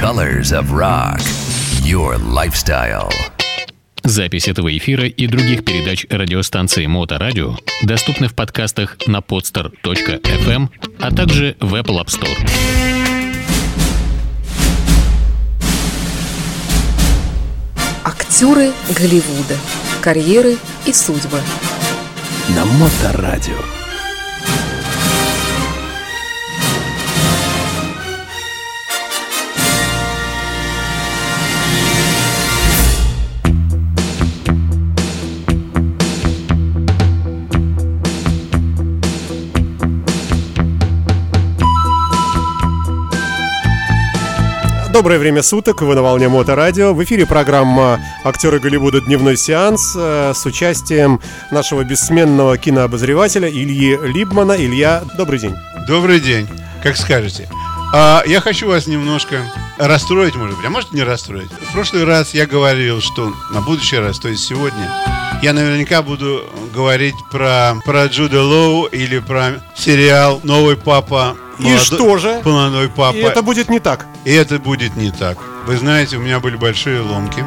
colors of rock. Your lifestyle. Запись этого эфира и других передач радиостанции Моторадио доступны в подкастах на podster.fm, а также в Apple App Store. Актеры Голливуда. Карьеры и судьбы. На Моторадио. Доброе время суток, вы на волне Моторадио. В эфире программа «Актеры Голливуда. Дневной сеанс» э, с участием нашего бессменного кинообозревателя Ильи Либмана. Илья, добрый день. Добрый день, как скажете. А, я хочу вас немножко расстроить, может быть, а может не расстроить. В прошлый раз я говорил, что на будущий раз, то есть сегодня, я наверняка буду говорить про, про Джуда Лоу или про сериал «Новый папа». И что же? Молодой папа. И это будет не так. И это будет не так. Вы знаете, у меня были большие ломки.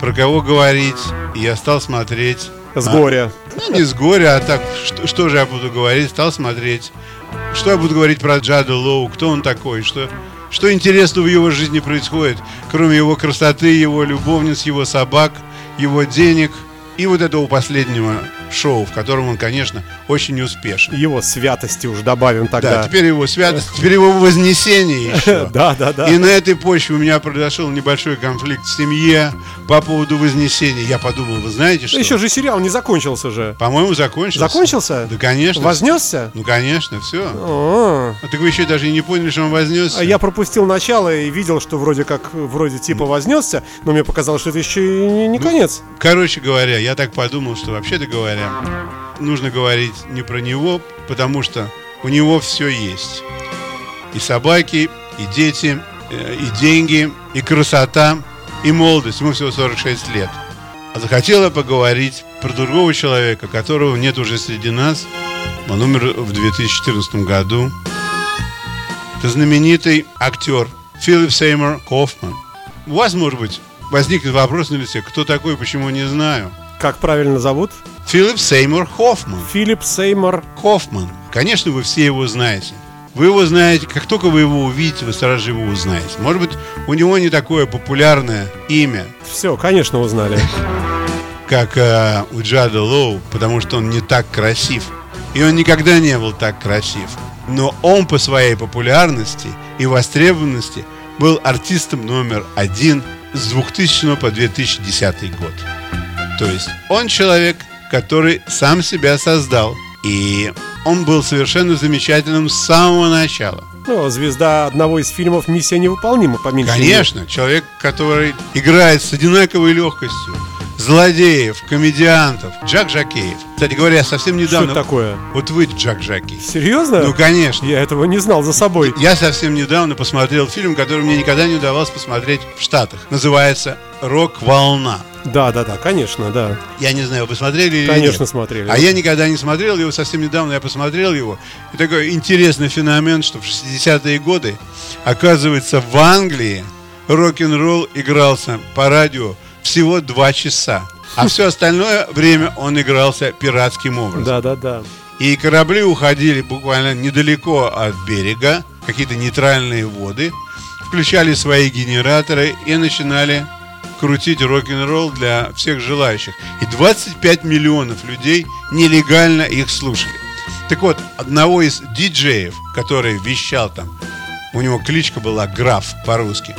Про кого говорить? И я стал смотреть. С горя. Ну, не с горя, а так, что, что же я буду говорить? Стал смотреть. Что я буду говорить про Джада Лоу? Кто он такой? Что, что интересного в его жизни происходит? Кроме его красоты, его любовниц, его собак, его денег и вот этого последнего шоу, в котором он, конечно, очень успешен. Его святости уж добавим тогда. Да, теперь его святость, теперь его вознесение еще. Да, да, да. И на этой почве у меня произошел небольшой конфликт в семье по поводу вознесения. Я подумал, вы знаете что? Еще же сериал не закончился же. По-моему, закончился. Закончился? Да, конечно. Вознесся? Ну, конечно, все. О, А так вы еще даже и не поняли, что он вознесся. А я пропустил начало и видел, что вроде как, вроде типа вознесся, но мне показалось, что это еще и не, не конец. Короче говоря, я так подумал, что вообще-то говоря, нужно говорить не про него, потому что у него все есть. И собаки, и дети, э, и деньги, и красота, и молодость. Ему всего 46 лет. А захотела поговорить про другого человека, которого нет уже среди нас. Он умер в 2014 году. Это знаменитый актер Филипп Сеймур Хоффман. У вас, может быть, возникнет вопрос на лице, кто такой, почему не знаю. Как правильно зовут? Филипп Сеймур Хоффман. Филипп Сеймор. Хоффман. Конечно, вы все его знаете. Вы его знаете, как только вы его увидите, вы сразу же его узнаете. Может быть, у него не такое популярное имя, Все, конечно, узнали. как э, у Джада Лоу, потому что он не так красив. И он никогда не был так красив. Но он по своей популярности и востребованности был артистом номер один с 2000 по 2010 год. То есть он человек, который сам себя создал. И он был совершенно замечательным с самого начала. Ну, звезда одного из фильмов «Миссия невыполнима», по меньшей мере. Конечно, человек, который играет с одинаковой легкостью злодеев, комедиантов, Джак Жакеев. Кстати говоря, совсем Что недавно... это такое? Вот вы, Джак Жаки. Серьезно? Ну, конечно. Я этого не знал за собой. Я совсем недавно посмотрел фильм, который мне никогда не удавалось посмотреть в Штатах. Называется «Рок-волна». Да, да, да, конечно, да. Я не знаю, вы посмотрели или Конечно, смотрели. А я никогда не смотрел его, совсем недавно я посмотрел его. И такой интересный феномен, что в 60-е годы, оказывается, в Англии рок-н-ролл игрался по радио всего два часа. А все остальное время он игрался пиратским образом. Да, да, да. И корабли уходили буквально недалеко от берега, какие-то нейтральные воды, включали свои генераторы и начинали крутить рок-н-ролл для всех желающих. И 25 миллионов людей нелегально их слушали. Так вот, одного из диджеев, который вещал там, у него кличка была Граф по-русски,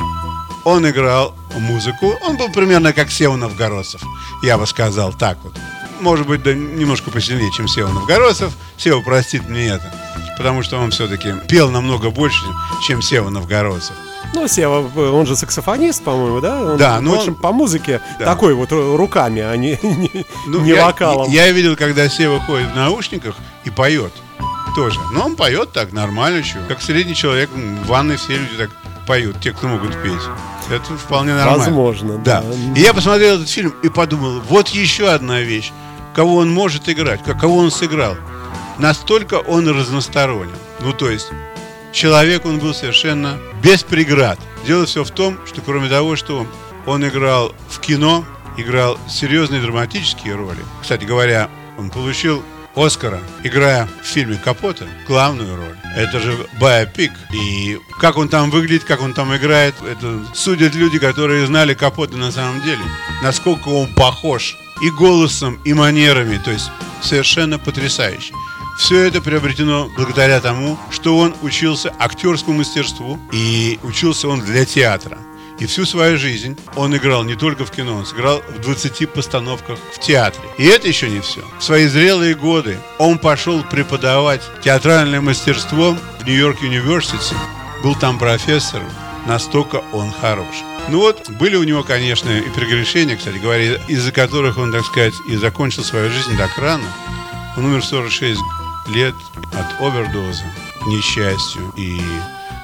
он играл музыку, он был примерно как Сева Новгородцев, я бы сказал так вот. Может быть, да немножко посильнее, чем Сева Новгородцев. Сева простит мне это, потому что он все-таки пел намного больше, чем Сева Новгородцев. Ну, Сева, он же саксофонист, по-моему, да? Он Да, но больше он- по музыке Да. такой вот ру- руками, а не, не, Ну, не я, вокалом. Я видел, когда Сева ходит в наушниках и поет тоже. Но он поет так нормально, чего. Как средний человек, в ванной все люди так поют, те, кто могут петь. Это вполне нормально. Возможно, Да. да. И я посмотрел этот фильм и подумал, вот еще одна вещь, кого он может играть, кого он сыграл. Настолько он разносторонен. Ну, то есть, человек он был совершенно без преград. Дело все в том, что кроме того, что он играл в кино, играл серьезные драматические роли. Кстати говоря, он получил Оскара, играя в фильме «Капота» главную роль. Это же биопик. И как он там выглядит, как он там играет, это судят люди, которые знали Капота на самом деле. Насколько он похож и голосом, и манерами. То есть совершенно потрясающе. Все это приобретено благодаря тому, что он учился актерскому мастерству, и учился он для театра. И всю свою жизнь он играл не только в кино, он сыграл в 20 постановках в театре. И это еще не все. В свои зрелые годы он пошел преподавать театральное мастерство в Нью-Йорк Университи. Был там профессором. Настолько он хорош. Ну вот, были у него, конечно, и прегрешения, кстати говоря, из-за которых он, так сказать, и закончил свою жизнь так рано. Он умер в 46 лет от овердоза, несчастью. И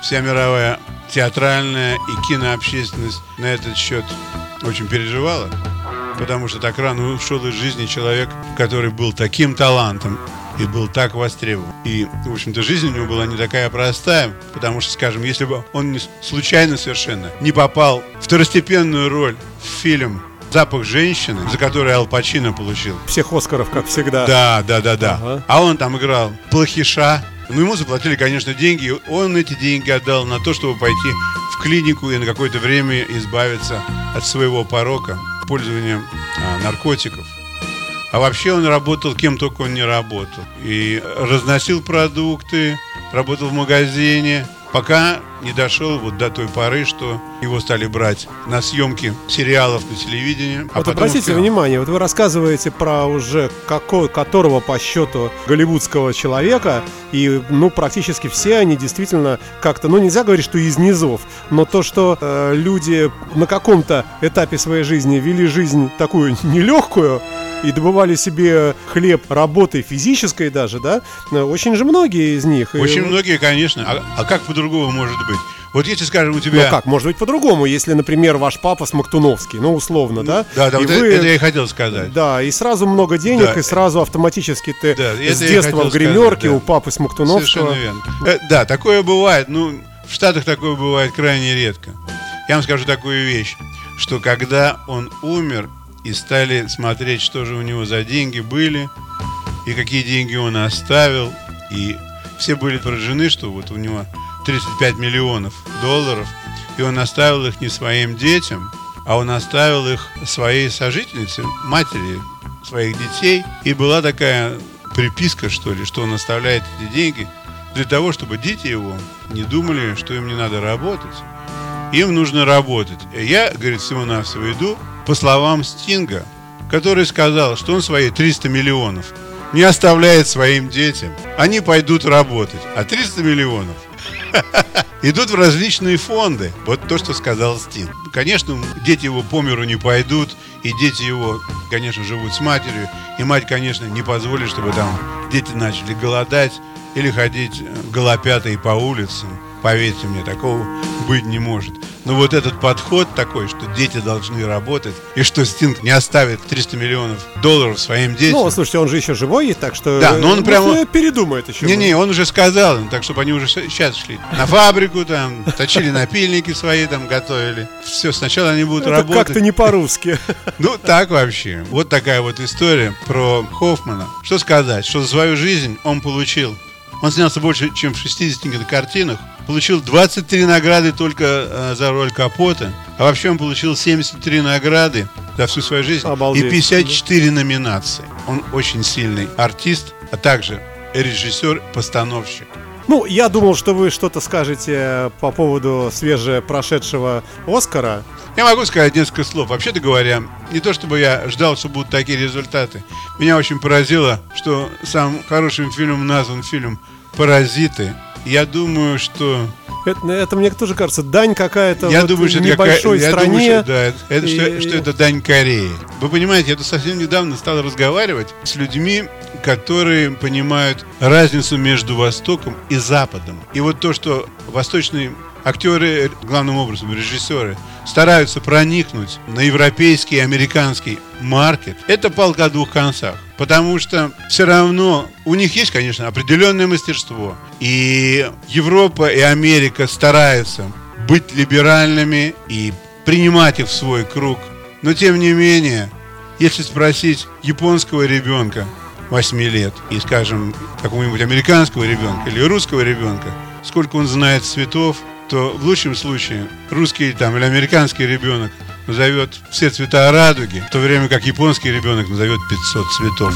вся мировая театральная и кинообщественность на этот счет очень переживала, потому что так рано ушел из жизни человек, который был таким талантом и был так востребован. И, в общем-то, жизнь у него была не такая простая, потому что, скажем, если бы он не случайно совершенно не попал в второстепенную роль в фильм «Запах женщины», за который Ал Пачино получил. Всех Оскаров, как всегда. Да, да, да, да. Ага. А он там играл плохиша, ну, ему заплатили, конечно, деньги. Он эти деньги отдал на то, чтобы пойти в клинику и на какое-то время избавиться от своего порока пользованием а, наркотиков. А вообще он работал кем только он не работал. И разносил продукты, работал в магазине, пока не дошел вот до той поры, что его стали брать на съемки сериалов на телевидении. А Вот обратите внимание, вот вы рассказываете про уже какого, которого по счету голливудского человека, и ну практически все они действительно как-то, ну нельзя говорить, что из низов, но то, что э, люди на каком-то этапе своей жизни вели жизнь такую нелегкую, и добывали себе хлеб работой физической даже, да, э, очень же многие из них. И, Очень ну, многие, конечно. А, а как по-другому может быть? Вот если, скажем, у Ну тебя... как, может быть по-другому, если, например, ваш папа Смоктуновский, ну условно, да? Да, да, И вот вы- это, я и хотел сказать. Да, и сразу много денег, Да. и сразу автоматически ты Да, с детства в гримерке сказать, да. у папы Смоктуновского. Совершенно верно. Э, да, такое бывает. Ну, в Штатах такое бывает крайне редко. Я вам скажу такую вещь, что когда он умер и стали смотреть, что же у него за деньги были, и какие деньги он оставил, и все были поражены, что вот у него 35 миллионов долларов, и он оставил их не своим детям, а он оставил их своей сожительнице, матери своих детей. И была такая приписка, что ли, что он оставляет эти деньги для того, чтобы дети его не думали, что им не надо работать. Им нужно работать. И Я, говорит, всего-навсего иду по словам Стинга, который сказал, что он свои 300 миллионов не оставляет своим детям. Они пойдут работать. А 300 миллионов идут в различные фонды. Вот то, что сказал Стин. Конечно, дети его по миру не пойдут, и дети его, конечно, живут с матерью, и мать, конечно, не позволит, чтобы там дети начали голодать или ходить э, голопятые по улицам. Поверьте мне, такого быть не может. Но вот этот подход такой, что дети должны работать, и что Стинг не оставит 300 миллионов долларов своим детям. Ну, слушайте, он же еще живой, так что Да, но он э, прямо- передумает еще. Не-не, он уже сказал им, так чтобы они уже сейчас шли на фабрику, там, точили напильники свои, там, готовили. Все, сначала они будут Это работать. как-то не по-русски. Ну, так вообще. Вот такая вот история про Хоффмана. Что сказать, что за свою жизнь он получил. Он снялся больше, чем в 60 картинах. Получил 23 награды только э, за роль Капота. А вообще он получил 73 награды за всю свою жизнь. Обалдеть. И 54 номинации. Он очень сильный артист, а также режиссер-постановщик. Ну, я думал, что вы что-то скажете по поводу свеже прошедшего Оскара. Я могу сказать несколько слов. Вообще-то говоря, не то чтобы я ждал, что будут такие результаты. Меня очень поразило, что самым хорошим фильмом назван фильм «Паразиты». Я думаю, что... Это, это мне тоже кажется, дань какая-то я вот думаю, что это небольшой я стране. думаю, что, да, это, это что, И- что это дань Кореи. Вы понимаете, я тут совсем недавно стал разговаривать с людьми, которые понимают разницу между Востоком и Западом. И вот то, что восточные актеры, главным образом режиссеры, стараются проникнуть на европейский и американский маркет, это палка о двух концах. Потому что все равно у них есть, конечно, определенное мастерство. И Европа и Америка стараются быть либеральными и принимать их в свой круг. Но тем не менее, если спросить японского ребенка 8 лет и, скажем, какого-нибудь американского ребенка или русского ребенка, сколько он знает цветов, то в лучшем случае русский там, или американский ребенок назовет все цвета радуги, в то время как японский ребенок назовет 500 цветов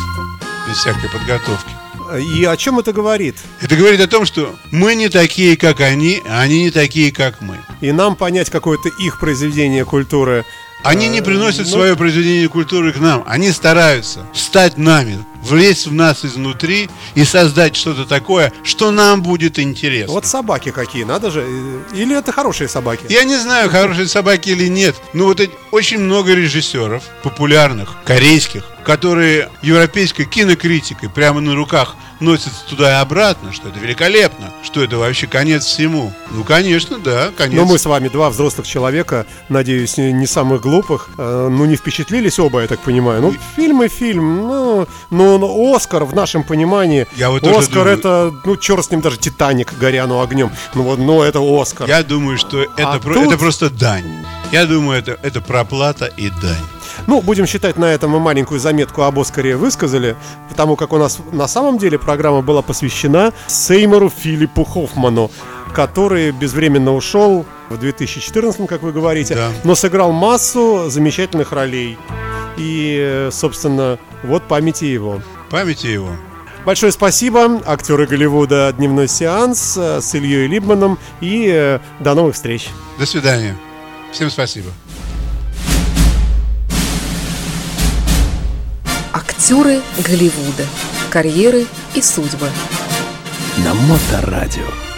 без всякой подготовки. И о чем это говорит? Это говорит о том, что мы не такие, как они, а они не такие, как мы. И нам понять какое-то их произведение культуры Они не э, приносят ну, свое произведение культуры к нам. Они стараются стать нами, влезть в нас изнутри и создать что-то такое, что нам будет интересно. Вот собаки какие, надо же. э, Или это хорошие собаки? Я не знаю, хорошие собаки или нет, но вот очень много режиссеров, популярных, корейских, которые европейской кинокритикой прямо на руках носятся туда и обратно, что это великолепно, что это вообще конец всему. Ну, конечно, да, конец. Но мы с вами два взрослых человека, надеюсь, не не самых глупых. Э, Ну, не впечатлились оба, я так понимаю. Ну, фильм и фильм. Ну, ну, ну, Оскар в нашем понимании. Я вот Оскар думаю. это, ну, черт с ним даже Титаник, горяну огнем. Ну, вот, ну, это Оскар. Я думаю, что это, А про- тут- это просто дань. Я думаю, это, это проплата и дань. Ну, будем считать, на этом мы маленькую заметку об Оскаре высказали, потому как у нас на самом деле программа была посвящена Сеймору Филиппу Хоффману, который безвременно ушел в 2014, как вы говорите, Да. но сыграл массу замечательных ролей. И, собственно, вот памяти его. Памяти его. Большое спасибо, актеры Голливуда «Дневной сеанс» э, с Ильей Либманом, и э, до новых встреч. До свидания. Всем спасибо. Актеры Голливуда. Карьеры и судьбы. На Моторадио.